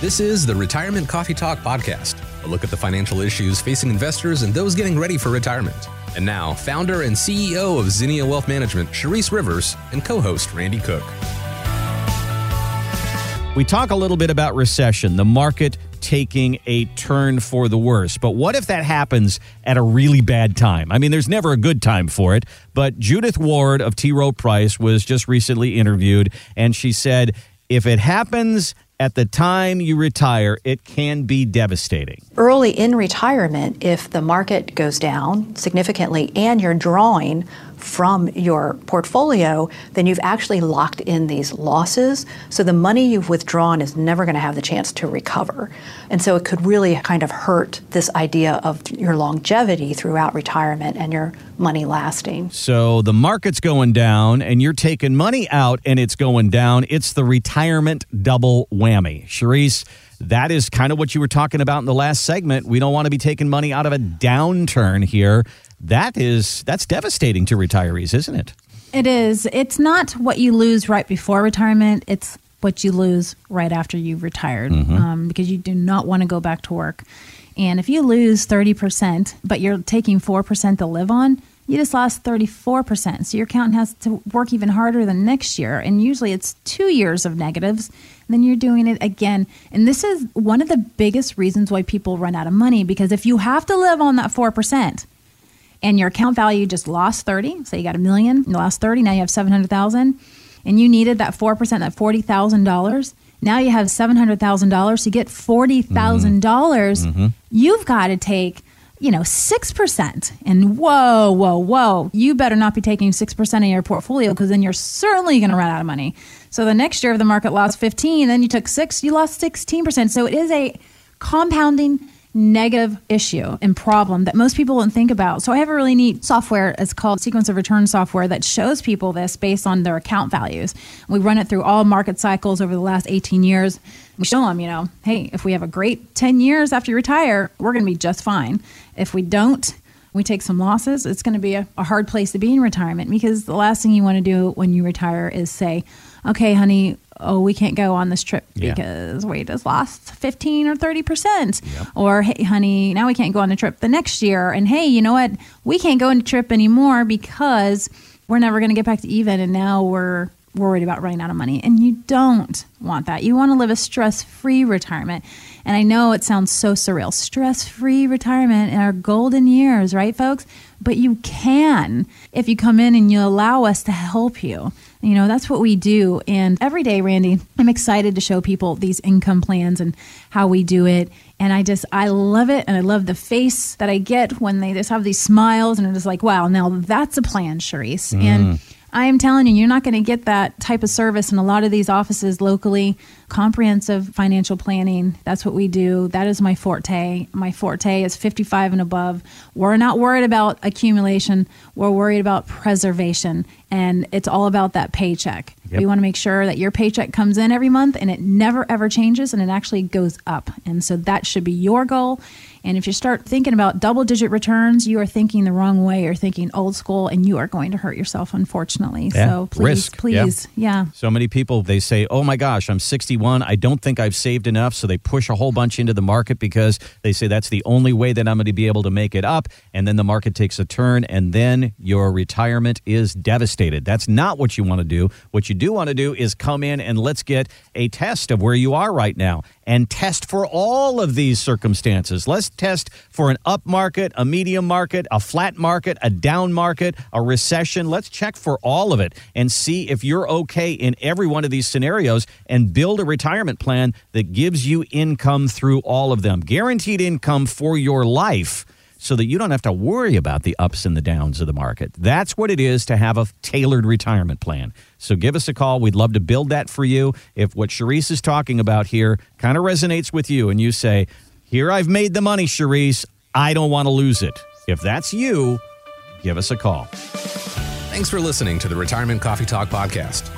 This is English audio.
This is the Retirement Coffee Talk Podcast, a look at the financial issues facing investors and those getting ready for retirement. And now, founder and CEO of Zinnia Wealth Management, Charisse Rivers, and co host Randy Cook. We talk a little bit about recession, the market taking a turn for the worse. But what if that happens at a really bad time? I mean, there's never a good time for it. But Judith Ward of T. Rowe Price was just recently interviewed, and she said, if it happens at the time you retire, it can be devastating. Early in retirement, if the market goes down significantly and you're drawing from your portfolio, then you've actually locked in these losses. So the money you've withdrawn is never going to have the chance to recover. And so it could really kind of hurt this idea of your longevity throughout retirement and your money lasting. So the market's going down and you're taking money out and it's going down. It's the retirement double whammy. Charisse, that is kind of what you were talking about in the last segment. We don't want to be taking money out of a downturn here that is that's devastating to retirees, isn't it? It is. It's not what you lose right before retirement. It's what you lose right after you've retired mm-hmm. um, because you do not want to go back to work. And if you lose 30%, but you're taking 4% to live on, you just lost 34%. So your accountant has to work even harder than next year. And usually it's two years of negatives. Then you're doing it again. And this is one of the biggest reasons why people run out of money because if you have to live on that 4%, and your account value just lost 30, so you got a million, you lost 30, now you have 700,000, and you needed that 4%, that $40,000. Now you have $700,000, you get $40,000. dollars mm-hmm. You've got to take you know, 6%. And whoa, whoa, whoa, you better not be taking 6% of your portfolio because then you're certainly going to run out of money. So the next year, if the market lost 15, then you took six, you lost 16%. So it is a compounding negative issue and problem that most people don't think about. So I have a really neat software. It's called Sequence of Return software that shows people this based on their account values. We run it through all market cycles over the last 18 years. We show them, you know, hey, if we have a great 10 years after you retire, we're going to be just fine. If we don't, we take some losses, it's going to be a, a hard place to be in retirement because the last thing you want to do when you retire is say, okay, honey, oh, we can't go on this trip yeah. because we just lost 15 or 30%. Yep. Or, hey, honey, now we can't go on the trip the next year. And hey, you know what? We can't go on the trip anymore because we're never going to get back to even. And now we're worried about running out of money. And you don't want that. You want to live a stress free retirement. And I know it sounds so surreal stress free retirement in our golden years, right, folks? But you can if you come in and you allow us to help you. You know, that's what we do. And every day, Randy, I'm excited to show people these income plans and how we do it. And I just, I love it. And I love the face that I get when they just have these smiles and are just like, wow, now that's a plan, Charisse. Mm. And I am telling you, you're not going to get that type of service in a lot of these offices locally. Comprehensive financial planning, that's what we do. That is my forte. My forte is 55 and above. We're not worried about accumulation, we're worried about preservation. And it's all about that paycheck. Yep. We want to make sure that your paycheck comes in every month and it never ever changes and it actually goes up. And so that should be your goal. And if you start thinking about double digit returns, you are thinking the wrong way. You're thinking old school, and you are going to hurt yourself, unfortunately. Yeah. So please, Risk. please, yeah. yeah. So many people, they say, oh my gosh, I'm 61. I don't think I've saved enough. So they push a whole bunch into the market because they say that's the only way that I'm going to be able to make it up. And then the market takes a turn, and then your retirement is devastated. That's not what you want to do. What you do want to do is come in and let's get a test of where you are right now and test for all of these circumstances. Let's test for an up market, a medium market, a flat market, a down market, a recession. Let's check for all of it and see if you're okay in every one of these scenarios and build a retirement plan that gives you income through all of them. Guaranteed income for your life so that you don't have to worry about the ups and the downs of the market. That's what it is to have a tailored retirement plan. So give us a call. We'd love to build that for you. If what Charisse is talking about here kind of resonates with you and you say, Here I've made the money, Charisse, I don't want to lose it. If that's you, give us a call. Thanks for listening to the Retirement Coffee Talk podcast.